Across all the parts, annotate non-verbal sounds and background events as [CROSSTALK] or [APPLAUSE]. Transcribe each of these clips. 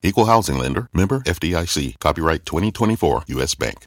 Equal housing lender, member FDIC, copyright 2024 US Bank.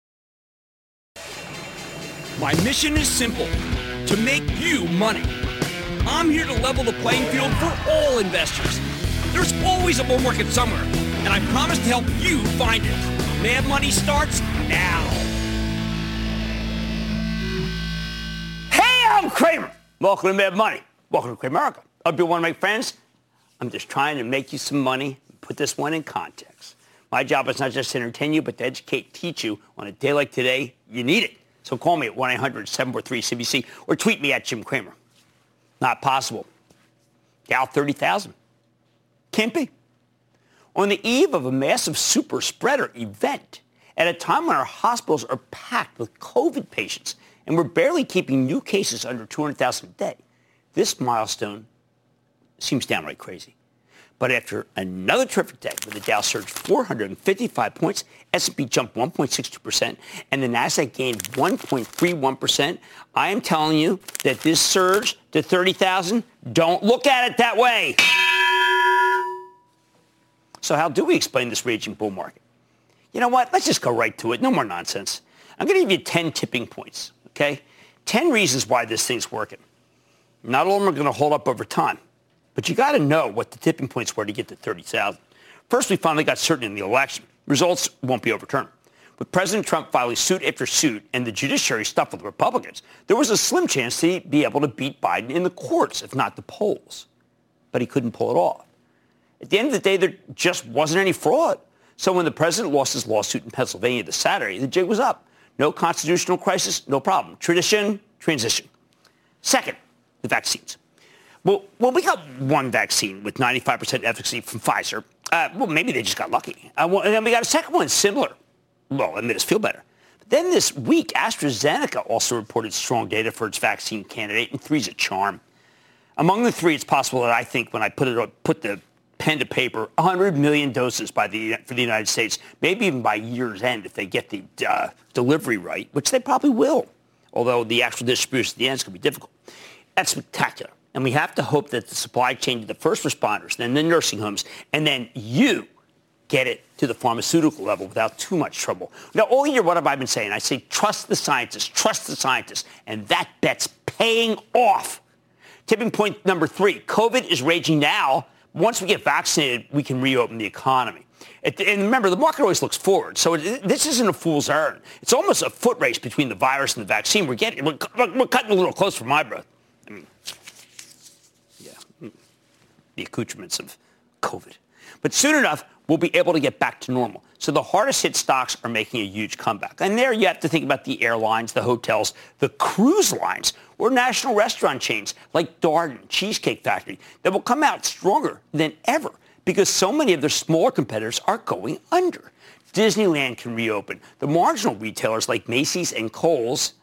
My mission is simple to make you money. I'm here to level the playing field for all investors. There's always a bull market somewhere, and I promise to help you find it. Mad Money starts now. Hey, I'm Cramer. Welcome to Mad Money. Welcome to Cramerica. Hope you want to make friends. I'm just trying to make you some money, and put this one in context. My job is not just to entertain you, but to educate, teach you. On a day like today, you need it. So call me at 1-800-743-CNBC or tweet me at Jim Cramer. Not possible. Dow 30,000. Can't be. On the eve of a massive super spreader event, at a time when our hospitals are packed with COVID patients and we're barely keeping new cases under 200,000 a day, this milestone seems downright crazy. But after another terrific day where the Dow surged 455 points, S&P jumped 1.62%, and the Nasdaq gained 1.31%, I am telling you that this surge to 30,000, don't look at it that way. So how do we explain this raging bull market? You know what? Let's just go right to it. No more nonsense. I'm going to give you 10 tipping points, okay? 10 reasons why this thing's working. Not all of them are going to hold up over time. But you got to know what the tipping points were to get to 30,000. First, we finally got certain in the election. Results won't be overturned. With President Trump filing suit after suit and the judiciary stuffed with Republicans, there was a slim chance he'd be able to beat Biden in the courts, if not the polls. But he couldn't pull it off. At the end of the day, there just wasn't any fraud. So when the president lost his lawsuit in Pennsylvania this Saturday, the jig was up. No constitutional crisis, no problem. Tradition, transition. Second, the vaccines. Well, well, we got one vaccine with 95% efficacy from Pfizer. Uh, well, maybe they just got lucky. Uh, well, and then we got a second one similar. Well, it made us feel better. But then this week, AstraZeneca also reported strong data for its vaccine candidate, and three's a charm. Among the three, it's possible that I think when I put it put the pen to paper, 100 million doses by the for the United States, maybe even by year's end if they get the uh, delivery right, which they probably will. Although the actual distribution at the end is going to be difficult. That's spectacular. And we have to hope that the supply chain to the first responders, then the nursing homes, and then you get it to the pharmaceutical level without too much trouble. Now, all year, what have I been saying? I say, trust the scientists, trust the scientists, and that bet's paying off. Tipping point number three, COVID is raging now. Once we get vaccinated, we can reopen the economy. And remember, the market always looks forward. So this isn't a fool's errand. It's almost a foot race between the virus and the vaccine. We're getting, we're, we're cutting a little close for my breath. The accoutrements of COVID. But soon enough, we'll be able to get back to normal. So the hardest hit stocks are making a huge comeback. And there you have to think about the airlines, the hotels, the cruise lines, or national restaurant chains like Darden, Cheesecake Factory that will come out stronger than ever because so many of their smaller competitors are going under. Disneyland can reopen. The marginal retailers like Macy's and Kohl's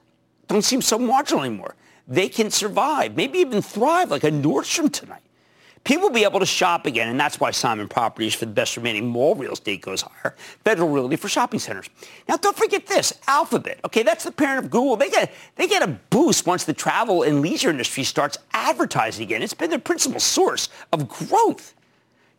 don't seem so marginal anymore. They can survive, maybe even thrive like a Nordstrom tonight people will be able to shop again, and that's why Simon Properties for the best remaining mall real estate goes higher. Federal Realty for shopping centers. Now, don't forget this, Alphabet. Okay, that's the parent of Google. They get they get a boost once the travel and leisure industry starts advertising again. It's been their principal source of growth.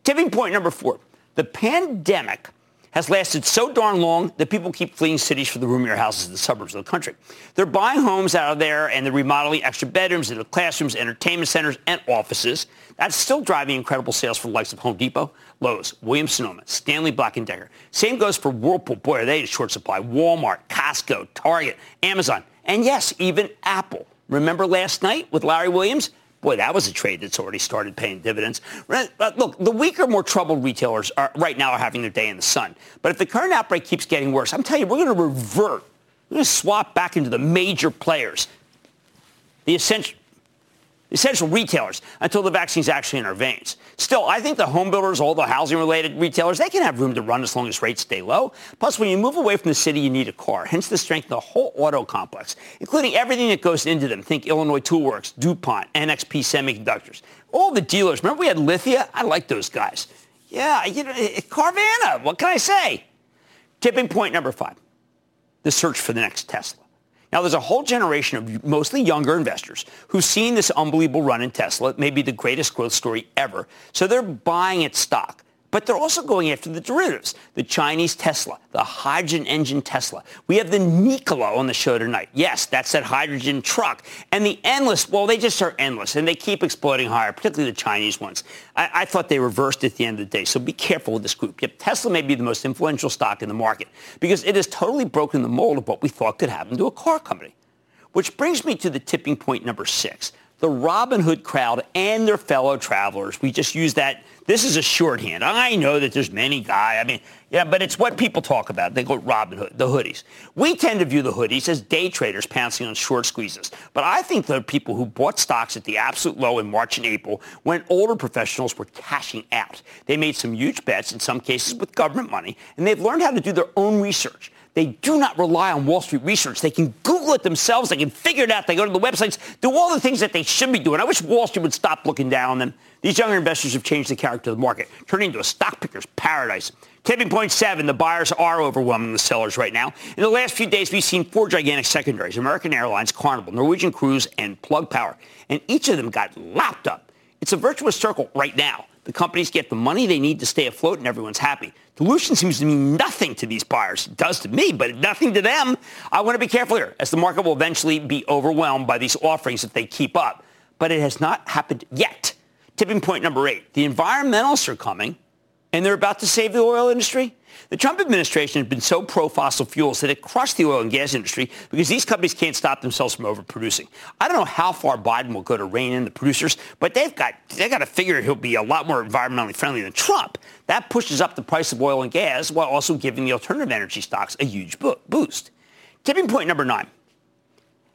Tipping point number four: the pandemic has lasted so darn long that people keep fleeing cities for the roomier houses in the suburbs of the country. They're buying homes out of there and they're remodeling extra bedrooms into classrooms, entertainment centers, and offices. That's still driving incredible sales for the likes of Home Depot, Lowe's, Williams-Sonoma, Stanley Black & Decker. Same goes for Whirlpool. Boy, are they in short supply. Walmart, Costco, Target, Amazon, and yes, even Apple. Remember last night with Larry Williams? Boy, that was a trade that's already started paying dividends. Uh, look, the weaker, more troubled retailers are, right now are having their day in the sun. But if the current outbreak keeps getting worse, I'm telling you, we're going to revert. We're going to swap back into the major players. The essential, essential retailers until the vaccine's actually in our veins. Still, I think the home builders, all the housing-related retailers, they can have room to run as long as rates stay low. Plus, when you move away from the city, you need a car. Hence the strength of the whole auto complex, including everything that goes into them. Think Illinois Toolworks, DuPont, NXP Semiconductors. All the dealers. Remember we had Lithia? I like those guys. Yeah, you know, eh, Carvana. What can I say? Tipping point number five, the search for the next Tesla. Now, there's a whole generation of mostly younger investors who've seen this unbelievable run in Tesla, maybe the greatest growth story ever. So they're buying its stock. But they're also going after the derivatives, the Chinese Tesla, the hydrogen engine Tesla. We have the Nikola on the show tonight. Yes, that's that hydrogen truck. And the endless, well, they just are endless, and they keep exploding higher, particularly the Chinese ones. I, I thought they reversed at the end of the day, so be careful with this group. Yep, Tesla may be the most influential stock in the market because it has totally broken the mold of what we thought could happen to a car company. Which brings me to the tipping point number six the Robinhood crowd and their fellow travelers. We just use that. This is a shorthand. I know that there's many guys. I mean, yeah, but it's what people talk about. They go Robinhood, the hoodies. We tend to view the hoodies as day traders pouncing on short squeezes. But I think the people who bought stocks at the absolute low in March and April when older professionals were cashing out. They made some huge bets, in some cases with government money, and they've learned how to do their own research. They do not rely on Wall Street research. They can Google it themselves. They can figure it out. They go to the websites, do all the things that they should be doing. I wish Wall Street would stop looking down on them. These younger investors have changed the character of the market, turning into a stock picker's paradise. Tipping point seven, the buyers are overwhelming the sellers right now. In the last few days, we've seen four gigantic secondaries, American Airlines, Carnival, Norwegian Cruise, and Plug Power. And each of them got lapped up. It's a virtuous circle right now. The companies get the money they need to stay afloat and everyone's happy. Dilution seems to mean nothing to these buyers. It does to me, but nothing to them. I want to be careful here, as the market will eventually be overwhelmed by these offerings if they keep up. But it has not happened yet. Tipping point number eight. The environmentalists are coming, and they're about to save the oil industry. The Trump administration has been so pro-fossil fuels that it crushed the oil and gas industry because these companies can't stop themselves from overproducing. I don't know how far Biden will go to rein in the producers, but they've got they got to figure he'll be a lot more environmentally friendly than Trump. That pushes up the price of oil and gas while also giving the alternative energy stocks a huge boost. Tipping point number nine.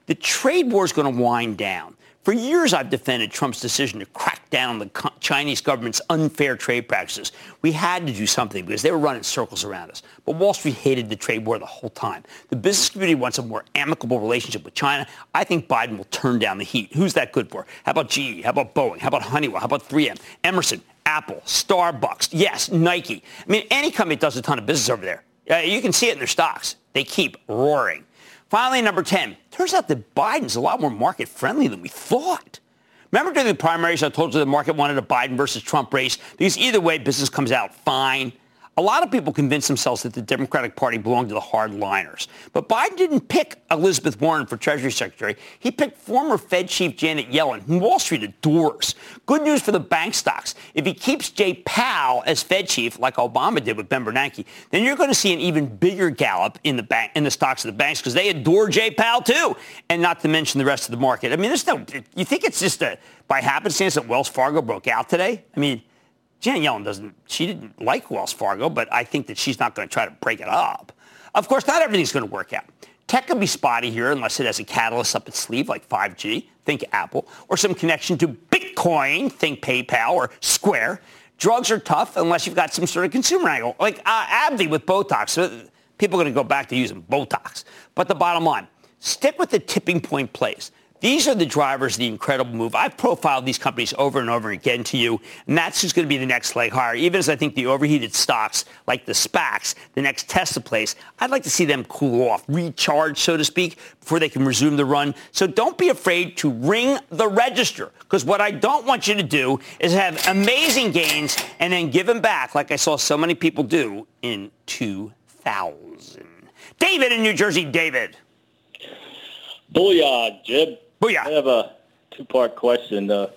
The trade war is going to wind down. For years, I've defended Trump's decision to crack down on the Chinese government's unfair trade practices. We had to do something because they were running circles around us. But Wall Street hated the trade war the whole time. The business community wants a more amicable relationship with China. I think Biden will turn down the heat. Who's that good for? How about GE? How about Boeing? How about Honeywell? How about 3M? Emerson? Apple? Starbucks? Yes, Nike. I mean, any company that does a ton of business over there. Uh, you can see it in their stocks. They keep roaring. Finally, number 10. Turns out that Biden's a lot more market friendly than we thought. Remember during the primaries, I told you the market wanted a Biden versus Trump race because either way, business comes out fine. A lot of people convinced themselves that the Democratic Party belonged to the hardliners. But Biden didn't pick Elizabeth Warren for Treasury Secretary. He picked former Fed Chief Janet Yellen, whom Wall Street adores. Good news for the bank stocks. If he keeps Jay Powell as Fed Chief, like Obama did with Ben Bernanke, then you're going to see an even bigger gallop in the bank in the stocks of the banks because they adore Jay Powell too, and not to mention the rest of the market. I mean, there's no. You think it's just a by happenstance that Wells Fargo broke out today? I mean. Janet Yellen doesn't, she didn't like Wells Fargo, but I think that she's not going to try to break it up. Of course, not everything's going to work out. Tech can be spotty here unless it has a catalyst up its sleeve like 5G, think Apple, or some connection to Bitcoin, think PayPal or Square. Drugs are tough unless you've got some sort of consumer angle, like uh, AbbVie with Botox. People are going to go back to using Botox. But the bottom line, stick with the tipping point plays. These are the drivers of the incredible move. I've profiled these companies over and over again to you, and that's who's going to be the next leg higher. Even as I think the overheated stocks, like the SPACs, the next Tesla place, I'd like to see them cool off, recharge, so to speak, before they can resume the run. So don't be afraid to ring the register, because what I don't want you to do is have amazing gains and then give them back, like I saw so many people do in 2000. David in New Jersey, David. Booyah, Jim. Booyah. I have a two-part question. Uh,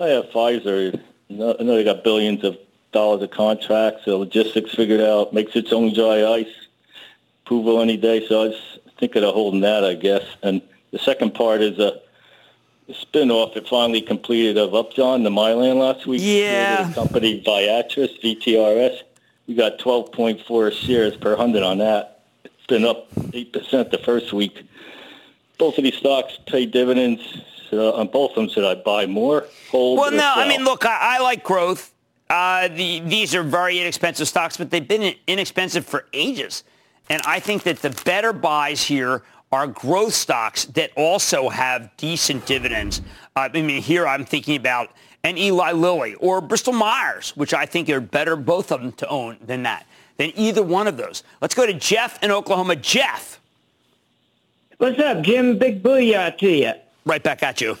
I have Pfizer. I know they got billions of dollars of contracts. The logistics figured out. Makes its own dry ice. Approval any day. So I was thinking of holding that, I guess. And the second part is a uh, spin-off it finally completed of Upjohn, the Mylan last week. Yeah. The company Viatris, VTRS. We got 12.4 shares per 100 on that. It's been up 8% the first week both of these stocks pay dividends. Uh, on both of them, should I buy more? Hold? Well, no. Sell? I mean, look, I, I like growth. Uh, the, these are very inexpensive stocks, but they've been inexpensive for ages. And I think that the better buys here are growth stocks that also have decent dividends. Uh, I mean, here I'm thinking about an Eli Lilly or Bristol Myers, which I think are better, both of them, to own than that, than either one of those. Let's go to Jeff in Oklahoma. Jeff. What's up, Jim? Big booyah to you. Right back at you.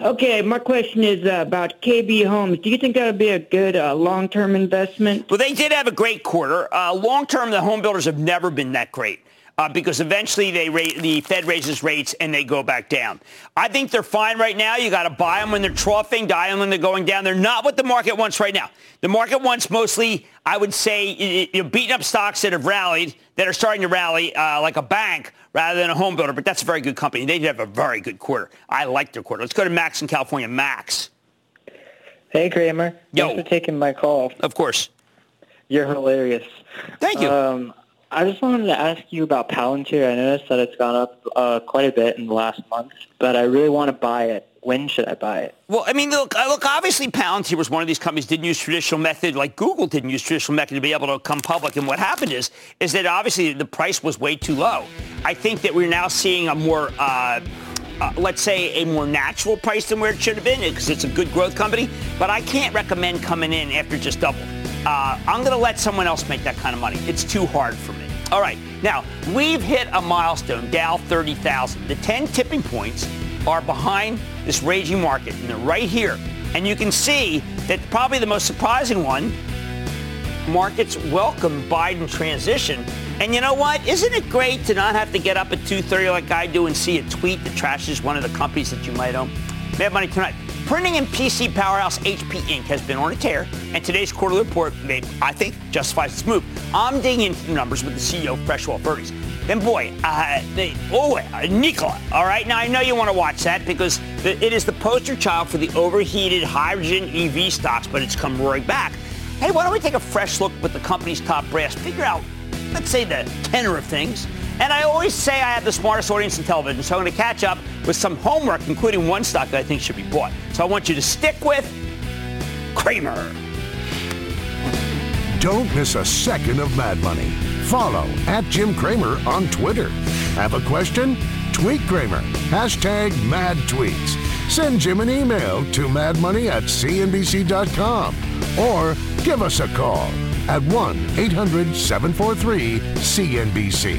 Okay, my question is uh, about KB Homes. Do you think that would be a good uh, long-term investment? Well, they did have a great quarter. Uh, long-term, the home builders have never been that great uh, because eventually they rate, the Fed raises rates and they go back down. I think they're fine right now. You got to buy them when they're troughing, buy them when they're going down. They're not what the market wants right now. The market wants mostly, I would say, you know, beating up stocks that have rallied, that are starting to rally, uh, like a bank rather than a home builder. But that's a very good company. They did have a very good quarter. I like their quarter. Let's go to Max in California. Max. Hey, Cramer. Yo. Thanks for taking my call. Of course. You're hilarious. Thank you. Um, I just wanted to ask you about Palantir. I noticed that it's gone up uh, quite a bit in the last month, but I really want to buy it. When should I buy it? Well, I mean, look, uh, look. Obviously, Palantir was one of these companies didn't use traditional method, like Google didn't use traditional method to be able to come public. And what happened is, is that obviously the price was way too low. I think that we're now seeing a more uh, uh, let's say, a more natural price than where it should have been because it's a good growth company. But I can't recommend coming in after just double. Uh, I'm going to let someone else make that kind of money. It's too hard for me. All right. Now, we've hit a milestone, Dow 30,000. The 10 tipping points are behind this raging market, and they're right here. And you can see that probably the most surprising one markets welcome Biden transition. And you know what? Isn't it great to not have to get up at 2.30 like I do and see a tweet that trashes one of the companies that you might own? Mad Money tonight. Printing and PC powerhouse HP Inc. has been on a tear, and today's quarterly report, made, I think, justifies its move. I'm digging into the numbers with the CEO of Freshwell Birdies. Then, boy, uh, they, oh, uh, Nikola. All right, now I know you want to watch that because it is the poster child for the overheated hydrogen EV stocks, but it's come roaring back. Hey, why don't we take a fresh look with the company's top brass, figure out, let's say, the tenor of things, and I always say I have the smartest audience in television, so I'm going to catch up with some homework, including one stock that I think should be bought. So I want you to stick with Cramer. Don't miss a second of Mad Money. Follow at Jim Cramer on Twitter. Have a question? Tweet Cramer. Hashtag mad tweets. Send Jim an email to madmoney at cnbc.com or give us a call at 1 800 743 CNBC.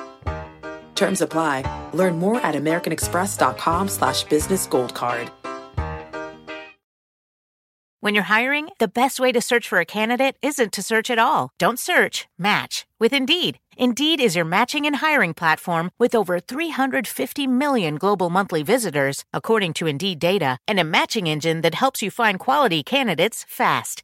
Terms apply. Learn more at americanexpress.com slash business gold card. When you're hiring, the best way to search for a candidate isn't to search at all. Don't search, match with Indeed. Indeed is your matching and hiring platform with over 350 million global monthly visitors, according to Indeed data, and a matching engine that helps you find quality candidates fast.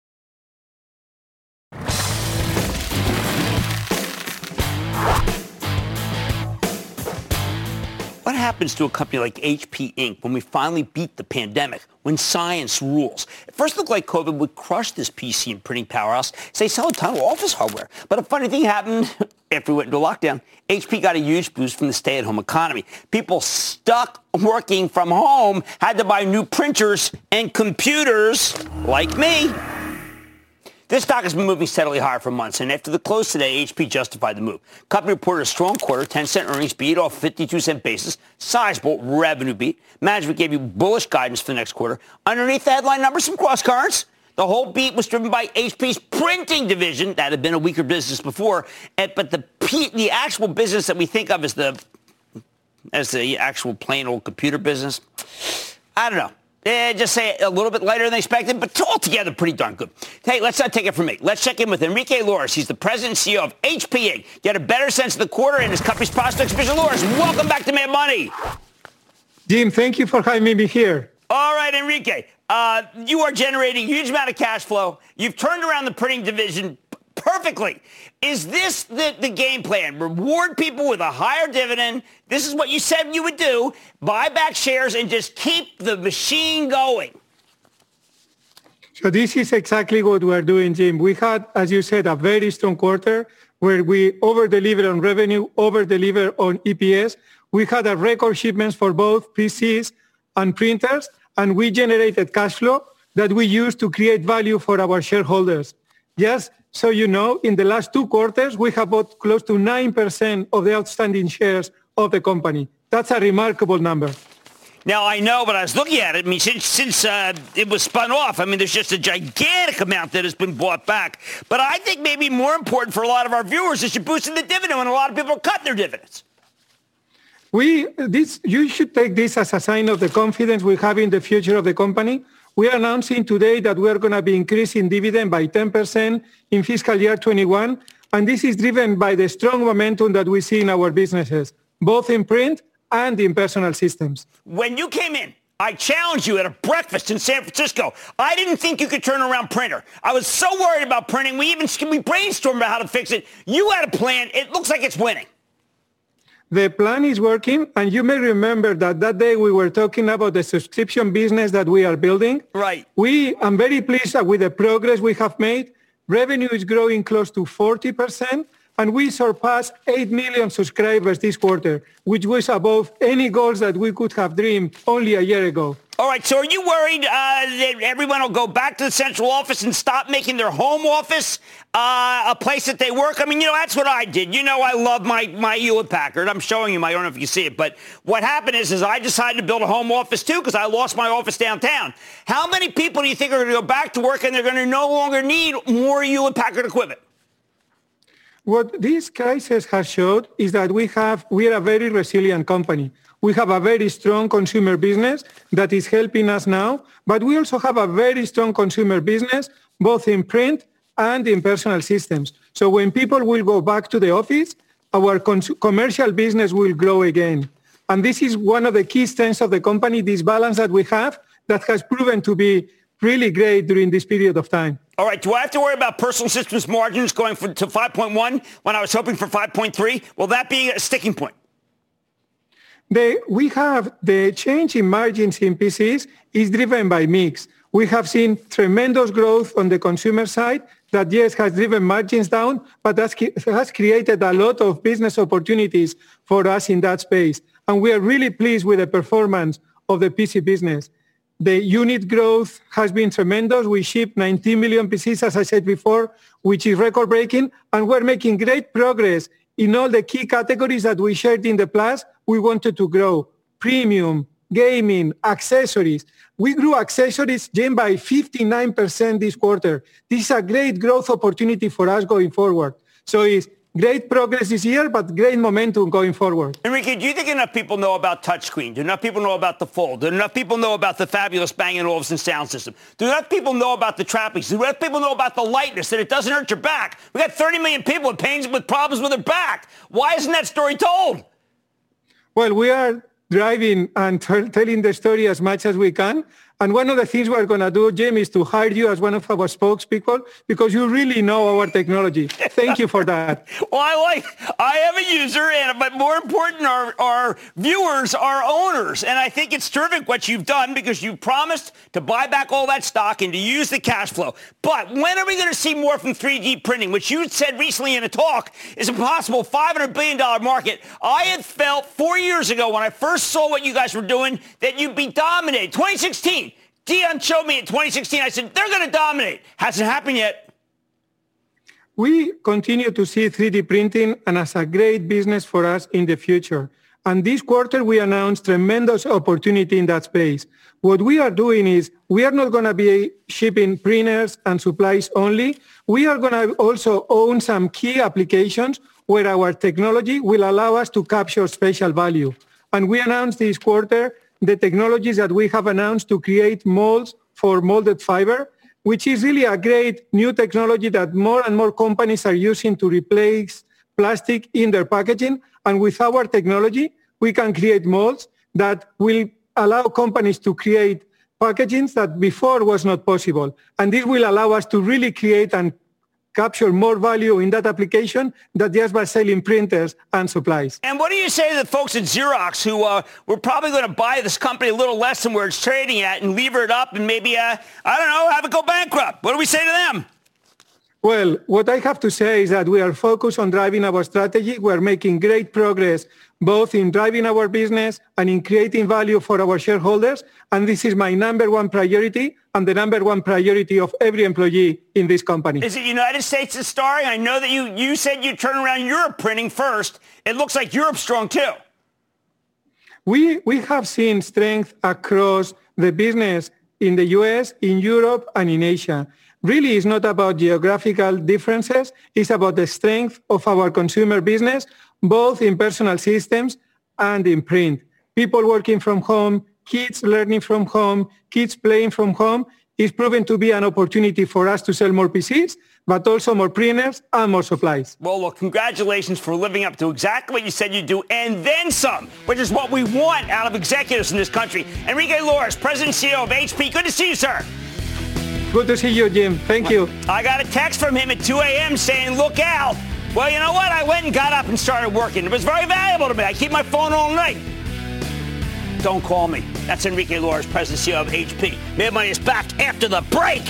What happens to a company like HP Inc. when we finally beat the pandemic, when science rules? It first looked like COVID would crush this PC and printing powerhouse. Say sell a ton of office hardware. But a funny thing happened [LAUGHS] after we went into lockdown. HP got a huge boost from the stay-at-home economy. People stuck working from home had to buy new printers and computers like me. This stock has been moving steadily higher for months, and after the close today, HP justified the move. Company reported a strong quarter, 10 cent earnings beat off 52 cent basis, sizable revenue beat. Management gave you bullish guidance for the next quarter. Underneath the headline numbers, some cross currents. The whole beat was driven by HP's printing division that had been a weaker business before, eh, but the the actual business that we think of as the as the actual plain old computer business, I don't know. Eh, just say a little bit later than expected, but altogether pretty darn good. Hey, let's not take it from me. Let's check in with Enrique Lores. He's the president and CEO of HPA. Get a better sense of the quarter and his company's prospects. Mr. Lores, welcome back to Mad Money. Jim, thank you for having me here. All right, Enrique. Uh, you are generating a huge amount of cash flow. You've turned around the printing division perfectly. Is this the, the game plan? Reward people with a higher dividend. This is what you said you would do. Buy back shares and just keep the machine going. So this is exactly what we're doing, Jim. We had, as you said, a very strong quarter where we over-delivered on revenue, over-delivered on EPS. We had a record shipments for both PCs and printers, and we generated cash flow that we used to create value for our shareholders. Yes, so you know, in the last two quarters, we have bought close to 9% of the outstanding shares of the company. That's a remarkable number. Now, I know, but I was looking at it. I mean, since, since uh, it was spun off, I mean, there's just a gigantic amount that has been bought back. But I think maybe more important for a lot of our viewers is you're boosting the dividend when a lot of people are cutting their dividends. We, this, you should take this as a sign of the confidence we have in the future of the company. We are announcing today that we are going to be increasing dividend by 10% in fiscal year 21, and this is driven by the strong momentum that we see in our businesses, both in print and in personal systems. When you came in, I challenged you at a breakfast in San Francisco. I didn't think you could turn around printer. I was so worried about printing. We even we brainstormed about how to fix it. You had a plan. It looks like it's winning. The plan is working, and you may remember that that day we were talking about the subscription business that we are building. Right. We, I'm very pleased with the progress we have made. Revenue is growing close to 40%, and we surpassed 8 million subscribers this quarter, which was above any goals that we could have dreamed only a year ago. All right, so are you worried uh, that everyone will go back to the central office and stop making their home office uh, a place that they work? I mean, you know, that's what I did. You know, I love my, my Hewlett Packard. I'm showing you, I don't know if you see it, but what happened is, is I decided to build a home office too because I lost my office downtown. How many people do you think are going to go back to work and they're going to no longer need more Hewlett Packard equipment? What this crisis has showed is that we have, we are a very resilient company. We have a very strong consumer business that is helping us now, but we also have a very strong consumer business, both in print and in personal systems. So when people will go back to the office, our commercial business will grow again. And this is one of the key strengths of the company, this balance that we have that has proven to be really great during this period of time. All right, do I have to worry about personal systems margins going for, to 5.1 when I was hoping for 5.3? Will that be a sticking point? The, we have the change in margins in PCs is driven by mix. We have seen tremendous growth on the consumer side, that yes has driven margins down, but has, has created a lot of business opportunities for us in that space. And we are really pleased with the performance of the PC business. The unit growth has been tremendous. We shipped 19 million PCs, as I said before, which is record-breaking, and we're making great progress in all the key categories that we shared in the past. We wanted to grow premium, gaming, accessories. We grew accessories, Jim, by 59% this quarter. This is a great growth opportunity for us going forward. So it's great progress this year, but great momentum going forward. Enrique, do you think enough people know about touchscreen? Do enough people know about the Fold? Do enough people know about the fabulous Bang & Olufsen sound system? Do enough people know about the trappings? Do enough people know about the lightness, that it doesn't hurt your back? We got 30 million people with pains with problems with their back. Why isn't that story told? Well, we are driving and t- telling the story as much as we can. And one of the things we're going to do, Jim, is to hire you as one of our spokespeople because you really know our technology. Thank you for that. [LAUGHS] well, I like, I am a user, and but more important, our, our viewers are owners. And I think it's terrific what you've done because you promised to buy back all that stock and to use the cash flow. But when are we going to see more from 3D printing, which you said recently in a talk is a possible $500 billion market? I had felt four years ago when I first saw what you guys were doing that you'd be dominated. 2016. Dion showed me in 2016. I said, they're going to dominate. Hasn't happened yet. We continue to see 3D printing and as a great business for us in the future. And this quarter, we announced tremendous opportunity in that space. What we are doing is we are not going to be shipping printers and supplies only. We are going to also own some key applications where our technology will allow us to capture special value. And we announced this quarter the technologies that we have announced to create molds for molded fiber, which is really a great new technology that more and more companies are using to replace plastic in their packaging. And with our technology, we can create molds that will allow companies to create packagings that before was not possible. And this will allow us to really create and capture more value in that application than just by selling printers and supplies. And what do you say to the folks at Xerox who uh, were probably going to buy this company a little less than where it's trading at and lever it up and maybe, uh, I don't know, have it go bankrupt? What do we say to them? Well, what I have to say is that we are focused on driving our strategy. We're making great progress both in driving our business and in creating value for our shareholders. And this is my number one priority and the number one priority of every employee in this company. Is it United States is starring? I know that you, you said you turn around Europe printing first. It looks like Europe's strong too. We, we have seen strength across the business in the US, in Europe, and in Asia. Really, it's not about geographical differences. It's about the strength of our consumer business, both in personal systems and in print. People working from home, kids learning from home, kids playing from home is proven to be an opportunity for us to sell more PCs, but also more printers and more supplies. Well, look, congratulations for living up to exactly what you said you'd do and then some, which is what we want out of executives in this country. Enrique Lores, President and CEO of HP. Good to see you, sir. Good to see you, Jim. Thank you. I got a text from him at 2 a.m. saying, look out. Well, you know what? I went and got up and started working. It was very valuable to me. I keep my phone all night. Don't call me. That's Enrique Lores, President CEO of HP. Mad Money is back after the break.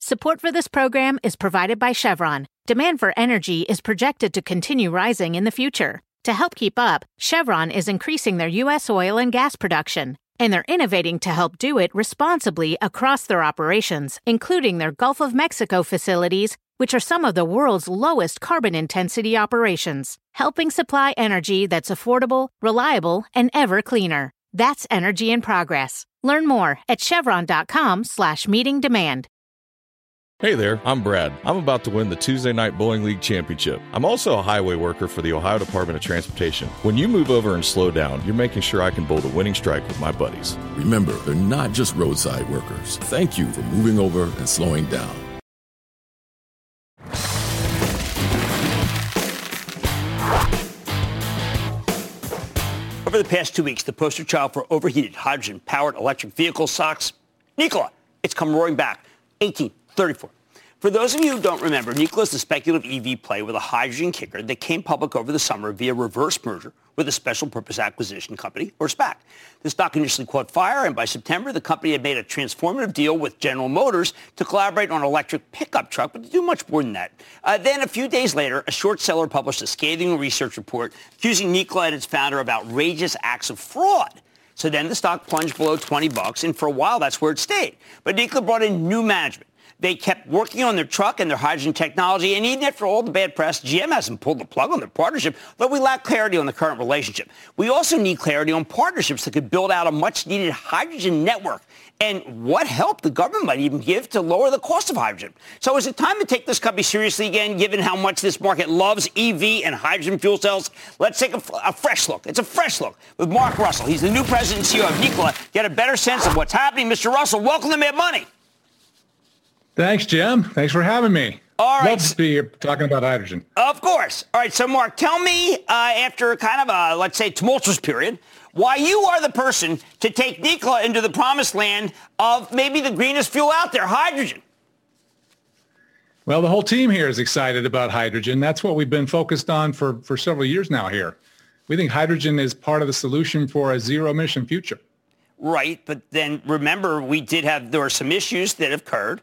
Support for this program is provided by Chevron. Demand for energy is projected to continue rising in the future. To help keep up, Chevron is increasing their U.S. oil and gas production and they're innovating to help do it responsibly across their operations, including their Gulf of Mexico facilities, which are some of the world's lowest carbon intensity operations, helping supply energy that's affordable, reliable, and ever cleaner. That's energy in progress. Learn more at chevron.com slash meeting demand. Hey there, I'm Brad. I'm about to win the Tuesday Night Bowling League Championship. I'm also a highway worker for the Ohio Department of Transportation. When you move over and slow down, you're making sure I can bowl the winning strike with my buddies. Remember, they're not just roadside workers. Thank you for moving over and slowing down. Over the past two weeks, the poster child for overheated hydrogen-powered electric vehicle socks, Nikola, it's come roaring back. 18 34. For those of you who don't remember, Nikola is a speculative EV play with a hydrogen kicker that came public over the summer via reverse merger with a special purpose acquisition company, or SPAC. The stock initially caught fire, and by September, the company had made a transformative deal with General Motors to collaborate on an electric pickup truck, but to do much more than that. Uh, then, a few days later, a short seller published a scathing research report accusing Nikola and its founder of outrageous acts of fraud. So then the stock plunged below 20 bucks, and for a while, that's where it stayed. But Nikola brought in new management. They kept working on their truck and their hydrogen technology, and even after all the bad press, GM hasn't pulled the plug on their partnership, though we lack clarity on the current relationship. We also need clarity on partnerships that could build out a much-needed hydrogen network and what help the government might even give to lower the cost of hydrogen. So is it time to take this company seriously again, given how much this market loves EV and hydrogen fuel cells? Let's take a, a fresh look. It's a fresh look with Mark Russell. He's the new president and CEO of Nikola. Get a better sense of what's happening. Mr. Russell, welcome to Mad Money. Thanks, Jim. Thanks for having me. All right. Love to be here talking about hydrogen. Of course. All right. So, Mark, tell me, uh, after kind of a, let's say, tumultuous period, why you are the person to take Nikola into the promised land of maybe the greenest fuel out there, hydrogen. Well, the whole team here is excited about hydrogen. That's what we've been focused on for, for several years now here. We think hydrogen is part of the solution for a zero emission future. Right. But then remember, we did have, there were some issues that occurred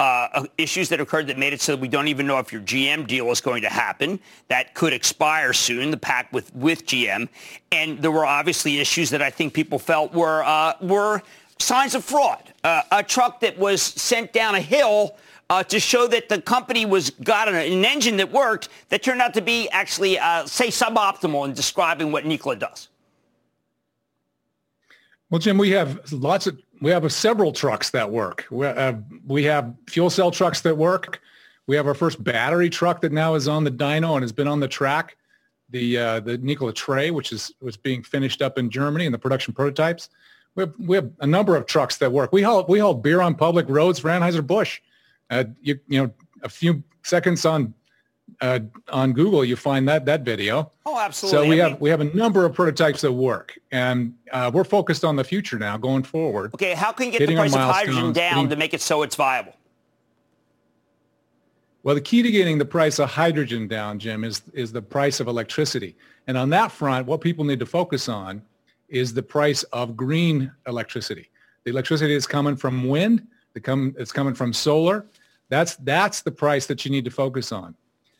uh, issues that occurred that made it so that we don't even know if your GM deal is going to happen. That could expire soon, the pact with, with GM. And there were obviously issues that I think people felt were, uh, were signs of fraud. Uh, a truck that was sent down a hill uh, to show that the company was got an, an, engine that worked that turned out to be actually, uh, say, suboptimal in describing what Nikola does. Well, Jim, we have lots of we have several trucks that work. We, uh, we have fuel cell trucks that work. We have our first battery truck that now is on the dyno and has been on the track. The uh, the Nikola Tre, which is was being finished up in Germany in the production prototypes. We have, we have a number of trucks that work. We haul we haul beer on public roads for Anheuser Busch. Uh, you you know a few seconds on uh, on Google, you find that that video. Oh, absolutely. So we I have mean, we have a number of prototypes that work, and uh, we're focused on the future now, going forward. Okay, how can you get the price of hydrogen down getting, to make it so it's viable? Well, the key to getting the price of hydrogen down, Jim, is is the price of electricity, and on that front, what people need to focus on is the price of green electricity. The electricity is coming from wind. The come it's coming from solar. That's that's the price that you need to focus on.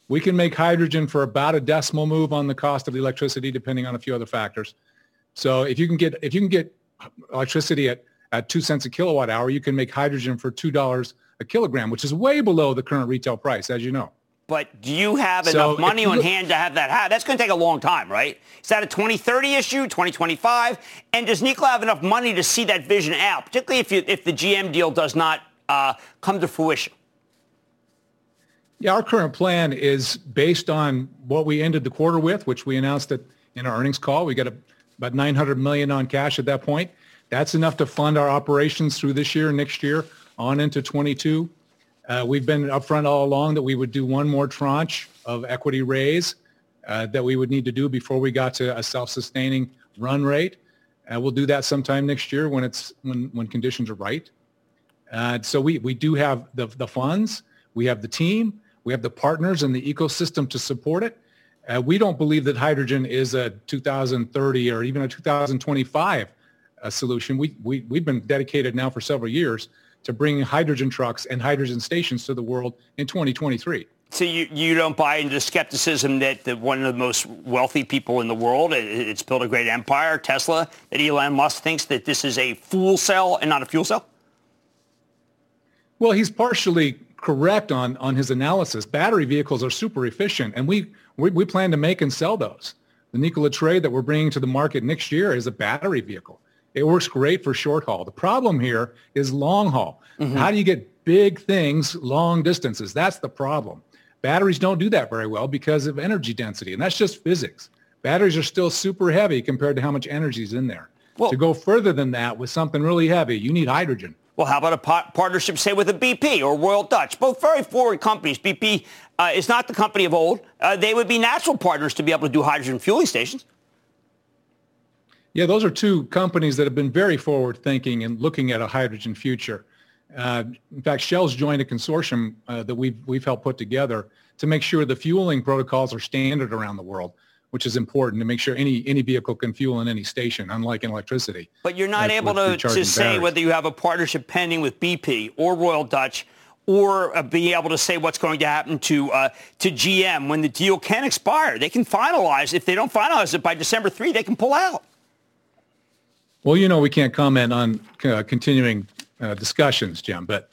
We can make hydrogen for about a decimal move on the cost of the electricity, depending on a few other factors. So if you can get if you can get electricity at, at two cents a kilowatt hour, you can make hydrogen for two dollars a kilogram, which is way below the current retail price, as you know. But do you have so enough money on hand to have that happen? That's going to take a long time, right? Is that a 2030 issue, 2025? And does Nikola have enough money to see that vision out, particularly if, you, if the GM deal does not uh, come to fruition? Yeah, our current plan is based on what we ended the quarter with, which we announced it in our earnings call. We got a, about 900 million on cash at that point. That's enough to fund our operations through this year, next year, on into 22. Uh, we've been upfront all along that we would do one more tranche of equity raise uh, that we would need to do before we got to a self-sustaining run rate. Uh, we'll do that sometime next year when it's when when conditions are right. Uh, so we we do have the the funds, we have the team, we have the partners and the ecosystem to support it. Uh, we don't believe that hydrogen is a 2030 or even a 2025 uh, solution. We, we, we've been dedicated now for several years to bringing hydrogen trucks and hydrogen stations to the world in 2023. So you, you don't buy into the skepticism that, that one of the most wealthy people in the world, it, it's built a great empire, Tesla, that Elon Musk thinks that this is a fuel cell and not a fuel cell? Well, he's partially correct on, on his analysis. Battery vehicles are super efficient, and we, we, we plan to make and sell those. The Nikola Tre that we're bringing to the market next year is a battery vehicle. It works great for short haul. The problem here is long haul. Mm-hmm. How do you get big things long distances? That's the problem. Batteries don't do that very well because of energy density, and that's just physics. Batteries are still super heavy compared to how much energy is in there. Well, to go further than that with something really heavy, you need hydrogen. Well, how about a partnership, say, with a BP or Royal Dutch? Both very forward companies. BP uh, is not the company of old. Uh, they would be natural partners to be able to do hydrogen fueling stations. Yeah, those are two companies that have been very forward thinking and looking at a hydrogen future. Uh, in fact, Shell's joined a consortium uh, that we've, we've helped put together to make sure the fueling protocols are standard around the world, which is important to make sure any, any vehicle can fuel in any station, unlike in electricity. But you're not able to, to say batteries. whether you have a partnership pending with BP or Royal Dutch or uh, be able to say what's going to happen to uh, to GM when the deal can expire. They can finalize. If they don't finalize it by December 3, they can pull out. Well, you know, we can't comment on uh, continuing uh, discussions, Jim, but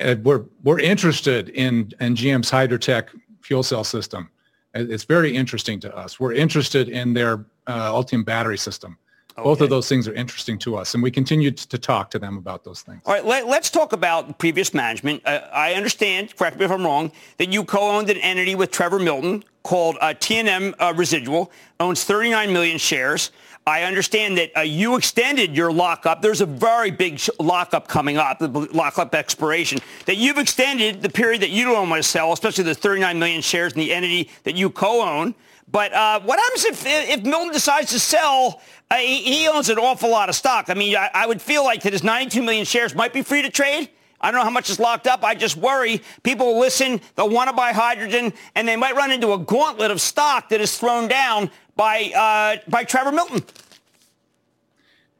uh, we're we're interested in in GM's Hydrotec fuel cell system. It- It's very interesting to us. We're interested in their uh, Ultium battery system. Both of those things are interesting to us, and we continue to talk to them about those things. All right, let, us talk about previous management. Uh, I understand, correct me if I'm wrong, that you co-owned an entity with Trevor Milton called uh, T&M uh, Residual, owns 39 million shares. I understand that uh, you extended your lockup. There's a very big sh- lockup coming up, the lockup expiration, that you've extended the period that you don't want to sell, especially the 39 million shares in the entity that you co-own. But uh, what happens if, if Milton decides to sell? Uh, he, he owns an awful lot of stock. I mean, I, I would feel like that his 92 million shares might be free to trade. I don't know how much is locked up. I just worry people will listen, they'll want to buy hydrogen, and they might run into a gauntlet of stock that is thrown down by, uh, by Trevor Milton.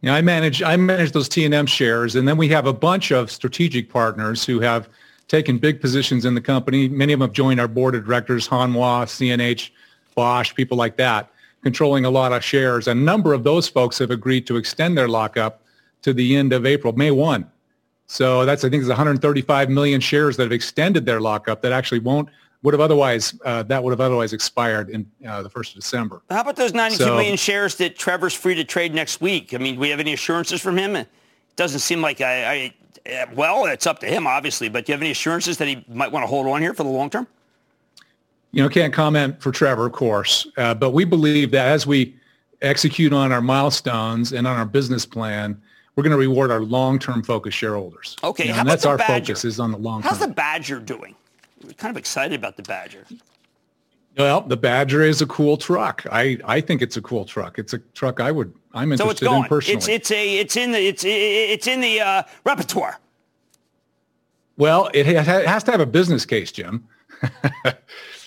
Yeah, I manage I manage those T and M shares, and then we have a bunch of strategic partners who have taken big positions in the company. Many of them have joined our board of directors, Hanwha, CNH, Bosch, people like that, controlling a lot of shares. A number of those folks have agreed to extend their lockup to the end of April, May 1. So that's, I think, it's 135 million shares that have extended their lockup that actually won't, would have otherwise, uh, that would have otherwise expired in uh, the 1st of December. How about those ninety-two So- million shares that Trevor's free to trade next week? I mean, do we have any assurances from him? It doesn't seem like I, I uh, well, it's up to him, obviously, but do you have any assurances that he might want to hold on here for the long term? you know, can't comment for Trevor, of course, uh, but we believe that as we execute on our milestones and on our business plan, we're going to reward our long-term focused shareholders. Okay, You know, how and about that's the our Badger? focus is on the long How's the Badger doing? We're kind of excited about the Badger. Well, the Badger is a cool truck. I, I think it's a cool truck. It's a truck I would I'm So it's interested in going. personally. It's it's a it's in the it's it's in the uh, repertoire. Well, it it has to have a business case, Jim. [LAUGHS]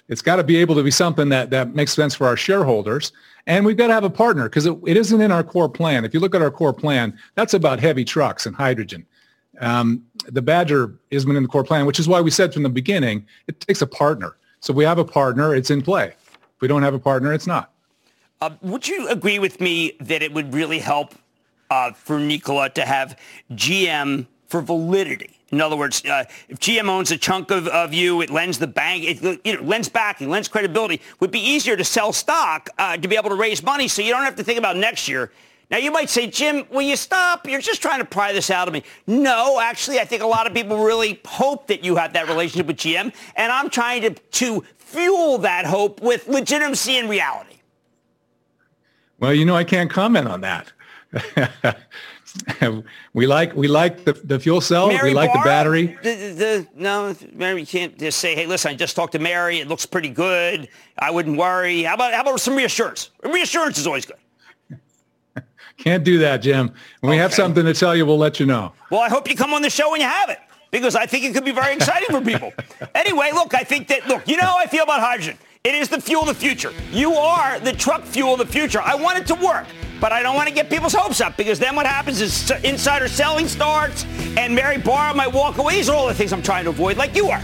it's got to be able to be something that, that makes sense for our shareholders. And we've got to have a partner because it, it isn't in our core plan. If you look at our core plan, that's about heavy trucks and hydrogen. Um, the Badger isn't in the core plan, which is why we said from the beginning, it takes a partner. So we have a partner, it's in play. If we don't have a partner, it's not. Uh, would you agree with me that it would really help uh, for Nikola to have GM for validity? In other words, uh, if GM owns a chunk of, of you, it lends the bank, it you know, lends backing, lends credibility. Would be easier to sell stock uh, to be able to raise money, so you don't have to think about next year. Now you might say, Jim, will you stop? You're just trying to pry this out of me. No, actually, I think a lot of people really hope that you have that relationship with GM, and I'm trying to to fuel that hope with legitimacy and reality. Well, you know, I can't comment on that. [LAUGHS] we like we like the, the fuel cell. Mary we like Barra? the battery. The, the, the- no, Mary, you can't just say, hey, listen, I just talked to Mary. It looks pretty good. I wouldn't worry. How about, how about some reassurance? Reassurance is always good. Can't do that, Jim. When we have something to tell you, we'll let you know. Well, I hope you come on the show when you have it because I think it could be very exciting for people. [LAUGHS] Anyway, look, I think that, look, you know how I feel about hydrogen. It is the fuel of the future. You are the truck fuel of the future. I want it to work, but I don't want to get people's hopes up because then what happens is insider selling starts and Mary Barra might walk away. These are all the things I'm trying to avoid, like you are.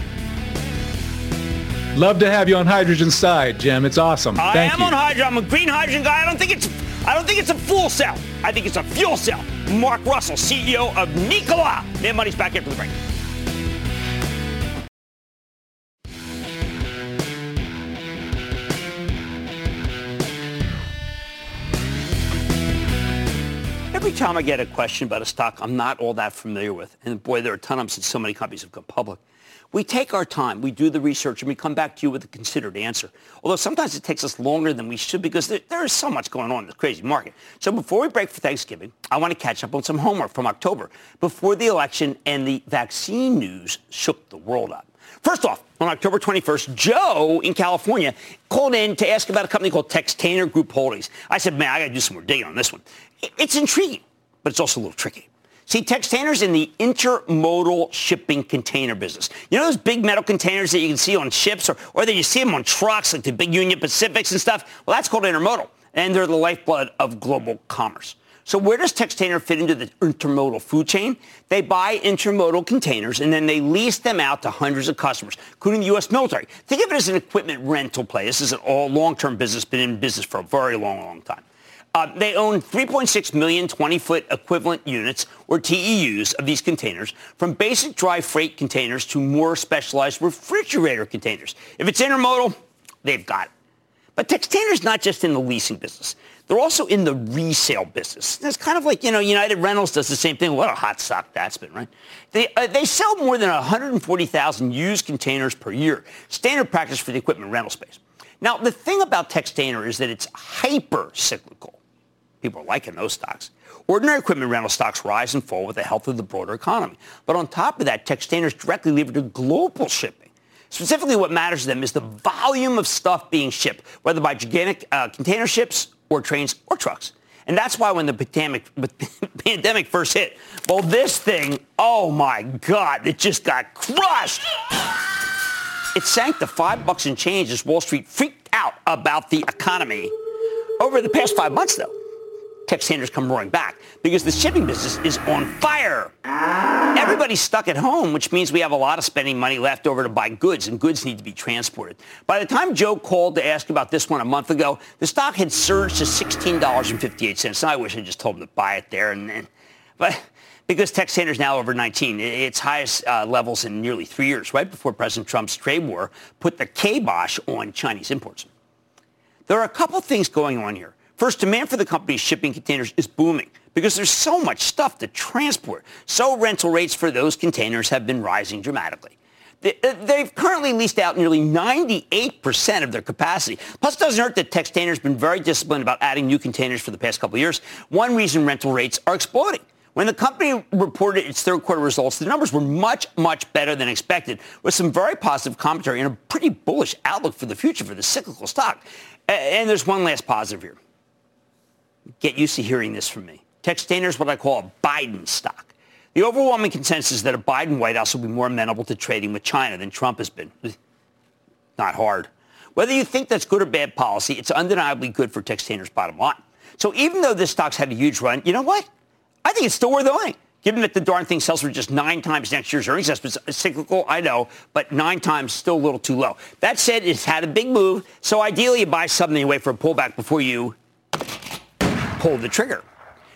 Love to have you on Hydrogen side, Jim. It's awesome. I Thank am you. on hydrogen. I'm a green hydrogen guy. I don't think it's I don't think it's a fuel cell. I think it's a fuel cell. Mark Russell, CEO of Nikola. Mad Money's back after the break. Every time I get a question about a stock I'm not all that familiar with, and boy, there are a ton of them since so many companies have gone public, we take our time, we do the research, and we come back to you with a considered answer. Although sometimes it takes us longer than we should because there, there is so much going on in this crazy market. So before we break for Thanksgiving, I want to catch up on some homework from October before the election and the vaccine news shook the world up. First off, on October 21st, Joe in California called in to ask about a company called Textainer Group Holdings. I said, man, I got to do some more digging on this one. It's intriguing, but it's also a little tricky. See, Textainer's in the intermodal shipping container business. You know those big metal containers that you can see on ships or, or that you see them on trucks like the big Union Pacifics and stuff? Well, that's called intermodal, and they're the lifeblood of global commerce. So where does Textainer fit into the intermodal food chain? They buy intermodal containers and then they lease them out to hundreds of customers, including the U.S. military. Think of it as an equipment rental play. This is an all long-term business, been in business for a very long, long time. Uh, they own 3.6 million 20-foot equivalent units, or TEUs, of these containers, from basic dry freight containers to more specialized refrigerator containers. If it's intermodal, they've got it. But Textainer's not just in the leasing business. They're also in the resale business. It's kind of like, you know, United Rentals does the same thing. What a hot stock that's been, right? They, uh, they sell more than 140,000 used containers per year, standard practice for the equipment rental space. Now, the thing about Textainer is that it's hyper cyclical. People are liking those stocks. Ordinary equipment rental stocks rise and fall with the health of the broader economy. But on top of that, Textainer's directly levered to global shipping. Specifically, what matters to them is the volume of stuff being shipped, whether by gigantic uh, container ships or trains or trucks. And that's why when the pandemic, [LAUGHS] pandemic first hit, well, this thing, oh my God, it just got crushed. It sank to five bucks and change as Wall Street freaked out about the economy. Over the past five months, though, Textainers come roaring back because the shipping business is on fire. Everybody's stuck at home, which means we have a lot of spending money left over to buy goods, and goods need to be transported. By the time Joe called to ask about this one a month ago, the stock had surged to $16.58. Now I wish I just told him to buy it there and then. But because Textainer is now over 19, its highest uh, levels in nearly three years, right before President Trump's trade war put the kibosh on Chinese imports. There are a couple things going on here. First, demand for the company's shipping containers is booming because there's so much stuff to transport. So rental rates for those containers have been rising dramatically. Uh, they've currently leased out nearly 98% of their capacity. Plus, it doesn't hurt that Textainer has been very disciplined about adding new containers for the past couple years. One reason rental rates are exploding. When the company reported its third quarter results, the numbers were much, much better than expected, with some very positive commentary and a pretty bullish outlook for the future for the cyclical stock. And there's one last positive here. Get used to hearing this from me. Textainer is what I call a Biden stock. The overwhelming consensus is that a Biden White House will be more amenable to trading with China than Trump has been. Not hard. Whether you think that's good or bad policy, it's undeniably good for Textainer's bottom line. So even though this stock's had a huge run, you know what? I think it's still worth owning. Given that the darn thing sells for just nine times next year's earnings, that's cyclical, I know, but nine times still a little too low. That said, it's had a big move, so ideally you buy something wait for a pullback before you pull the trigger.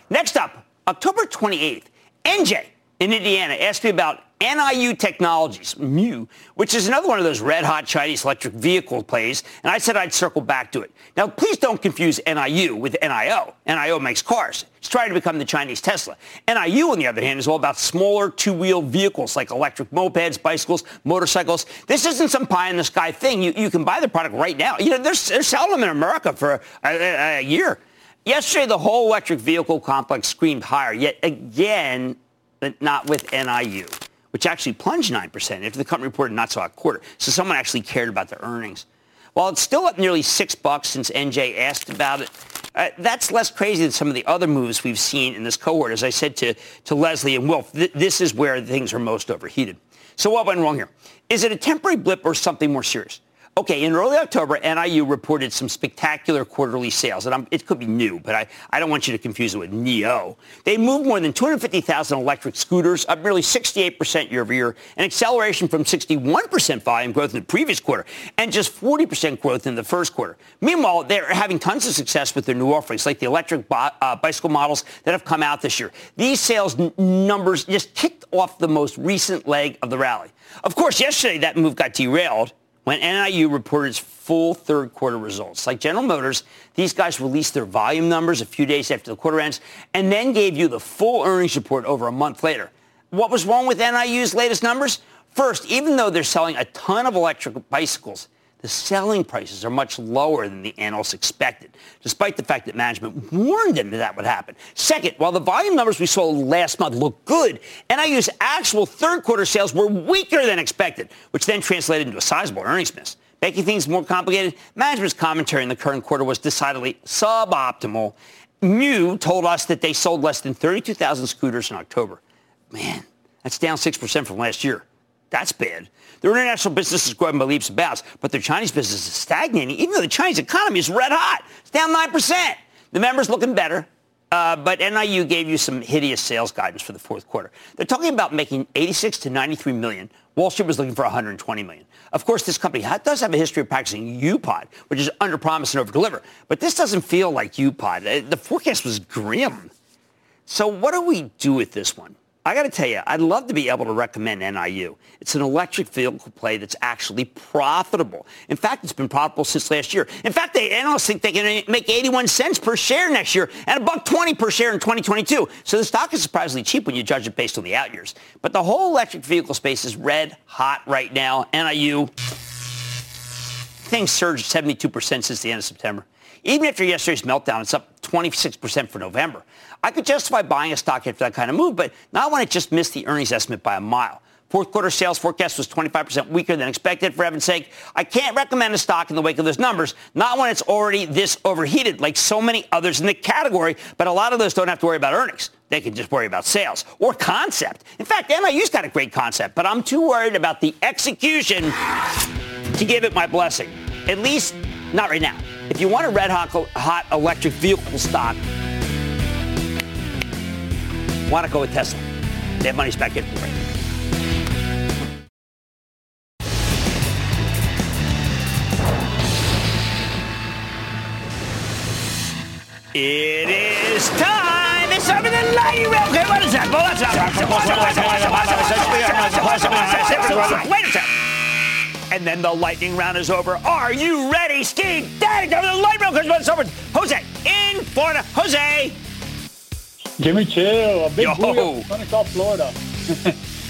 Next up, October 28th, NJ in Indiana asked me about NIU Technologies, MU, which is another one of those red hot Chinese electric vehicle plays, and I said I'd circle back to it. Now, please don't confuse NIU with NIO. NIO makes cars. It's trying to become the Chinese Tesla. NIU, on the other hand, is all about smaller two-wheel vehicles like electric mopeds, bicycles, motorcycles. This isn't some pie-in-the-sky thing. You, you can buy the product right now. You know, they're, they're selling them in America for a, a, a year. Yesterday, the whole electric vehicle complex screamed higher, yet again, but not with NIU, which actually plunged 9% after the company reported not so hot quarter. So someone actually cared about their earnings. While it's still up nearly six bucks since NJ asked about it, uh, that's less crazy than some of the other moves we've seen in this cohort. As I said to, to Leslie and Wolf, th- this is where things are most overheated. So what went wrong here? Is it a temporary blip or something more serious? Okay, in early October, NIU reported some spectacular quarterly sales, and I'm, it could be new, but I, I don't want you to confuse it with NIO. They moved more than 250,000 electric scooters, up nearly 68% year over year, an acceleration from 61% volume growth in the previous quarter, and just 40% growth in the first quarter. Meanwhile, they're having tons of success with their new offerings, like the electric bo- uh, bicycle models that have come out this year. These sales n- numbers just kicked off the most recent leg of the rally. Of course, yesterday that move got derailed when NIU reported its full third quarter results. Like General Motors, these guys released their volume numbers a few days after the quarter ends and then gave you the full earnings report over a month later. What was wrong with NIU's latest numbers? First, even though they're selling a ton of electric bicycles, the selling prices are much lower than the analysts expected, despite the fact that management warned them that that would happen. Second, while the volume numbers we saw last month look good, NIU's actual third quarter sales were weaker than expected, which then translated into a sizable earnings miss. Making things more complicated, management's commentary in the current quarter was decidedly suboptimal NIU told us that they sold less than 32,000 scooters in October. Man, that's down 6% from last year. That's bad. Their international business is growing by leaps and bounds, but their Chinese business is stagnating, even though the Chinese economy is red hot. It's down 9%. The members looking better. Uh, but NIU gave you some hideous sales guidance for the fourth quarter. They're talking about making 86 to 93 million. Wall Street was looking for 120 million. Of course, this company does have a history of practicing UPOD, which is under promise and over deliver. But this doesn't feel like UPOD. Uh, the forecast was grim. So what do we do with this one? I got to tell you, I'd love to be able to recommend NIU. It's an electric vehicle play that's actually profitable. In fact, it's been profitable since last year. In fact, they analysts think they can make 81 cents per share next year and a buck 20 per share in 2022. So the stock is surprisingly cheap when you judge it based on the out years. But the whole electric vehicle space is red hot right now. NIU, things surged 72% since the end of September. Even after yesterday's meltdown, it's up 26% for November. I could justify buying a stock after that kind of move, but not when it just missed the earnings estimate by a mile. Fourth quarter sales forecast was 25% weaker than expected, for heaven's sake. I can't recommend a stock in the wake of those numbers, not when it's already this overheated, like so many others in the category, but a lot of those don't have to worry about earnings. They can just worry about sales or concept. In fact, NIU's got a great concept, but I'm too worried about the execution to give it my blessing. At least not right now. If you want a red hot, hot electric vehicle stock, want to go with Tesla. They have money's back in for it. It is time. It's for the lightning round. Okay, what is that? Wait a second. And then the lightning round is over. Are you ready, Steve? Daddy, the lightning round is over. Jose in Florida. Jose. Jimmy Chill, a big booyah from South Florida.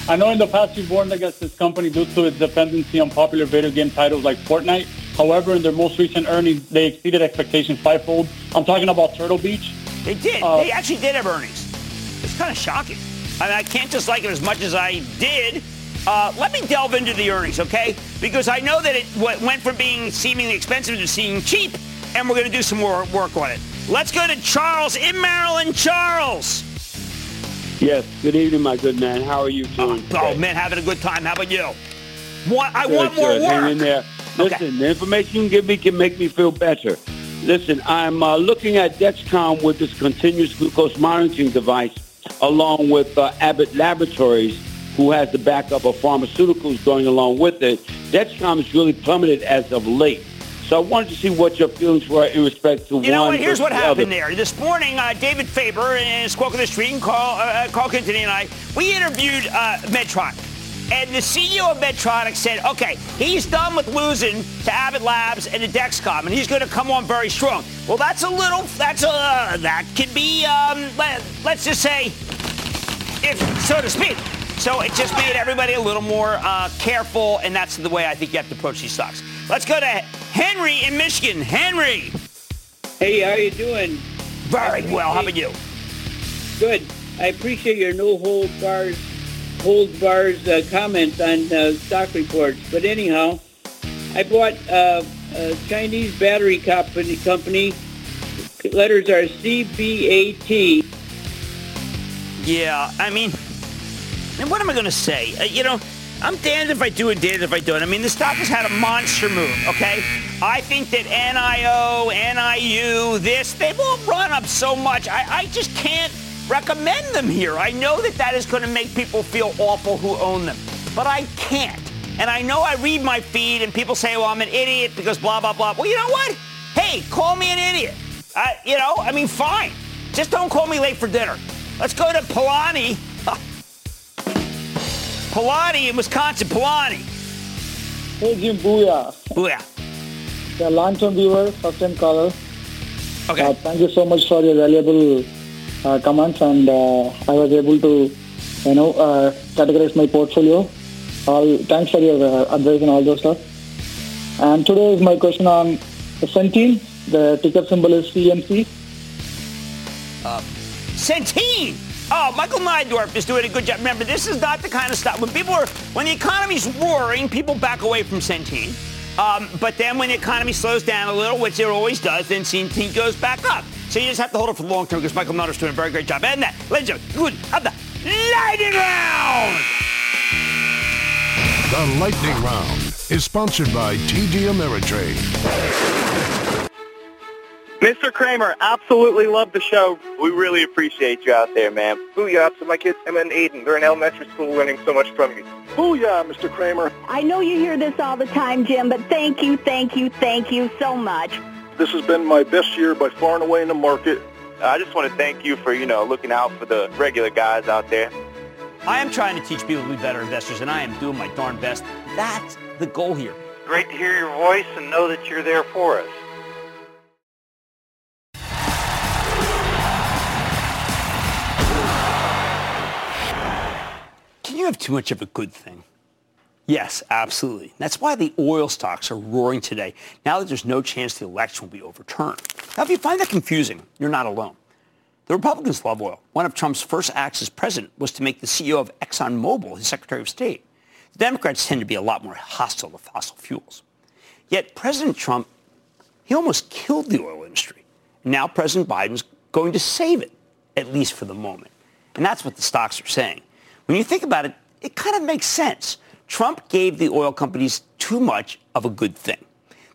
[LAUGHS] I know in the past you've warned against this company due to its dependency on popular video game titles like Fortnite. However, in their most recent earnings, they exceeded expectations fivefold. I'm talking about Turtle Beach. They did. Uh, they actually did have earnings. It's kind of shocking. I mean, I can't just like it as much as I did. Uh, let me delve into the earnings, okay? Because I know that it went from being seemingly expensive to seeming cheap, and we're going to do some more work on it. Let's go to Charles in Maryland. Charles. Yes. Good evening, my good man. How are you doing? Oh, oh man, having a good time. How about you? What, I good, want more good. work. Hang in there. Listen, okay. the information you give me can make me feel better. Listen, I'm uh, looking at Dexcom with this continuous glucose monitoring device, along with uh, Abbott Laboratories, who has the backup of pharmaceuticals going along with it. Dexcom has really plummeted as of late. So I wanted to see what your feelings were in respect to you one. You know what? Here's what happened other. there. This morning, uh, David Faber and Squawk on the Street and Carl, uh, Carl Quintanilla and I, we interviewed uh, Medtronic. And the CEO of Medtronic said, okay, he's done with losing to Abbott Labs and to Dexcom, and he's going to come on very strong. Well, that's a little, that's a, uh, that could be, um, let, let's just say, if so to speak. So it just made everybody a little more uh, careful, and that's the way I think you have to approach these stocks. Let's go to Henry in Michigan. Henry. Hey, how you doing? Very well. How about you? Good. I appreciate your no hold bars, hold bars uh, comments on uh, stock reports. But anyhow, I bought uh, a Chinese battery company. Company letters are CBAT. Yeah, I mean, and what am I going to say? Uh, you know, I'm damned if I do and damned if I don't. I mean, the stock has had a monster move, okay? I think that NIO, NIU, this, they've all run up so much. I, I just can't recommend them here. I know that that is going to make people feel awful who own them, but I can't. And I know I read my feed and people say, well, I'm an idiot because blah, blah, blah. Well, you know what? Hey, call me an idiot. Uh, you know, I mean, fine. Just don't call me late for dinner. Let's go to Polani Palani in Wisconsin. Palani. Hey, Jim. Booyah. Booyah. The long-term viewer, first-time caller. Okay. Uh, thank you so much for your valuable uh, comments, and uh, I was able to, you know, uh, categorize my portfolio. All thanks for your uh, advice and all those stuff. And today is my question on Centene. The ticker symbol is CNC. Uh, Centene. Oh, Michael Neidorff is doing a good job. Remember, this is not the kind of stuff when people are when the economy's roaring, people back away from Centene. Um, but then when the economy slows down a little, which it always does, then Centene goes back up. So you just have to hold it for the long term because Michael Melner's doing a very great job. And that, ladies and gentlemen, good have the lightning round. The lightning round is sponsored by TD Ameritrade. Mr. Cramer, absolutely love the show. We really appreciate you out there, man. Booyah to my kids, Emma and Aiden. They're in elementary school learning so much from you. Booyah, Mr. Cramer. I know you hear this all the time, Jim, but thank you, thank you, thank you so much. This has been my best year by far and away in the market. I just want to thank you for, you know, looking out for the regular guys out there. I am trying to teach people to be better investors, and I am doing my darn best. That's the goal here. Great to hear your voice and know that you're there for us. You have too much of a good thing? Yes, absolutely. That's why the oil stocks are roaring today, now that there's no chance the election will be overturned. Now, if you find that confusing, you're not alone. The Republicans love oil. One of Trump's first acts as president was to make the CEO of ExxonMobil his Secretary of State. The Democrats tend to be a lot more hostile to fossil fuels. Yet President Trump, he almost killed the oil industry. Now President Biden's going to save it, at least for the moment. And that's what the stocks are saying. When you think about it, it kind of makes sense. Trump gave the oil companies too much of a good thing.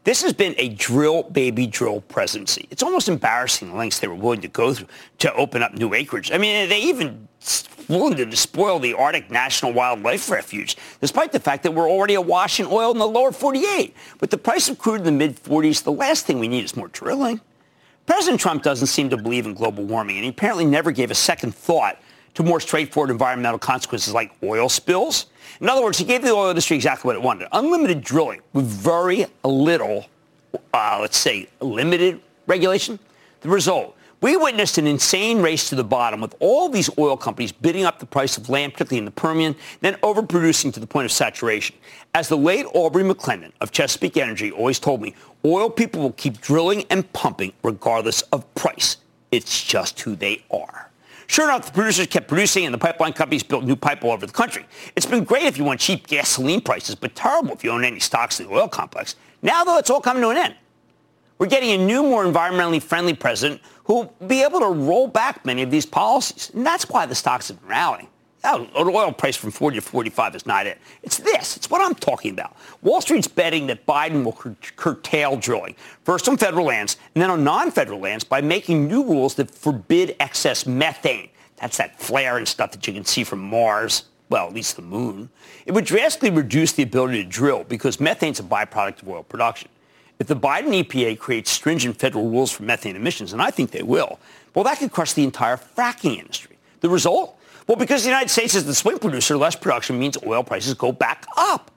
This has been a drill, baby, drill presidency. It's almost embarrassing the lengths they were willing to go through to open up new acreage. I mean, they even willing to spoil the Arctic National Wildlife Refuge, despite the fact that we're already awash in oil in the lower 48. With the price of crude in the mid-40s, the last thing we need is more drilling. President Trump doesn't seem to believe in global warming, and he apparently never gave a second thought to more straightforward environmental consequences like oil spills. In other words, he gave the oil industry exactly what it wanted. Unlimited drilling with very little, uh, let's say, limited regulation. The result, we witnessed an insane race to the bottom with all these oil companies bidding up the price of land, particularly in the Permian, then overproducing to the point of saturation. As the late Aubrey McClendon of Chesapeake Energy always told me, oil people will keep drilling and pumping regardless of price. It's just who they are. Sure enough, the producers kept producing and the pipeline companies built new pipe all over the country. It's been great if you want cheap gasoline prices, but terrible if you own any stocks in the oil complex. Now, though, it's all coming to an end. We're getting a new, more environmentally friendly president who will be able to roll back many of these policies. And that's why the stocks have been rallying. Oh, an oil price from 40 to 45 is not it. It's this. It's what I'm talking about. Wall Street's betting that Biden will cur- curtail drilling, first on federal lands and then on non-federal lands by making new rules that forbid excess methane. That's that flare and stuff that you can see from Mars. Well, at least the moon. It would drastically reduce the ability to drill because methane's a byproduct of oil production. If the Biden EPA creates stringent federal rules for methane emissions, and I think they will, well, that could crush the entire fracking industry. The result? Well, because the United States is the swing producer, less production means oil prices go back up.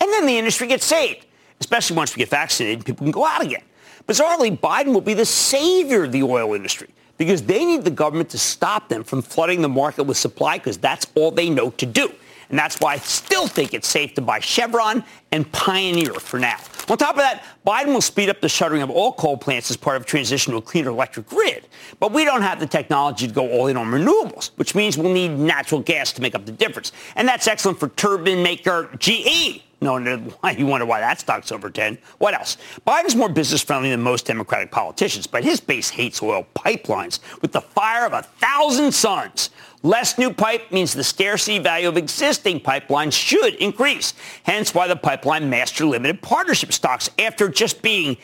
And then the industry gets saved, especially once we get vaccinated and people can go out again. Bizarrely, Biden will be the savior of the oil industry because they need the government to stop them from flooding the market with supply because that's all they know to do. And that's why I still think it's safe to buy Chevron and Pioneer for now. On top of that, Biden will speed up the shuttering of all coal plants as part of transition to a cleaner electric grid. But we don't have the technology to go all in on renewables, which means we'll need natural gas to make up the difference. And that's excellent for turbine maker GE. No, you wonder why that stock's over 10. What else? Biden's more business friendly than most Democratic politicians, but his base hates oil pipelines with the fire of a thousand suns. Less new pipe means the scarcity value of existing pipelines should increase. Hence why the pipeline master limited partnership stocks, after just being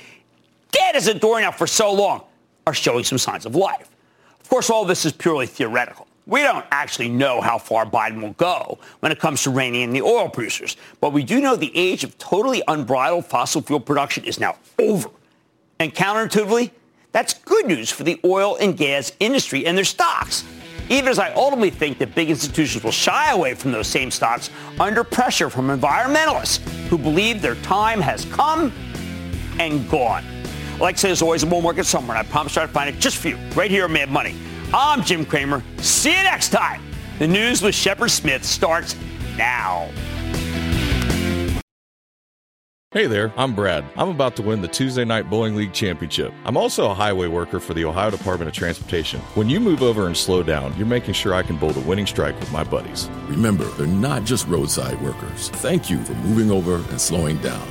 dead as a doornail for so long, are showing some signs of life. Of course, all this is purely theoretical. We don't actually know how far Biden will go when it comes to reining in the oil producers, but we do know the age of totally unbridled fossil fuel production is now over. And counterintuitively, that's good news for the oil and gas industry and their stocks even as I ultimately think that big institutions will shy away from those same stocks under pressure from environmentalists who believe their time has come and gone. Like I say, there's always a bull market somewhere, and I promise to find it just for you, right here on Mad Money. I'm Jim Cramer. See you next time. The news with Shepard Smith starts now. Hey there, I'm Brad. I'm about to win the Tuesday Night Bowling League Championship. I'm also a highway worker for the Ohio Department of Transportation. When you move over and slow down, you're making sure I can bowl the winning strike with my buddies. Remember, they're not just roadside workers. Thank you for moving over and slowing down.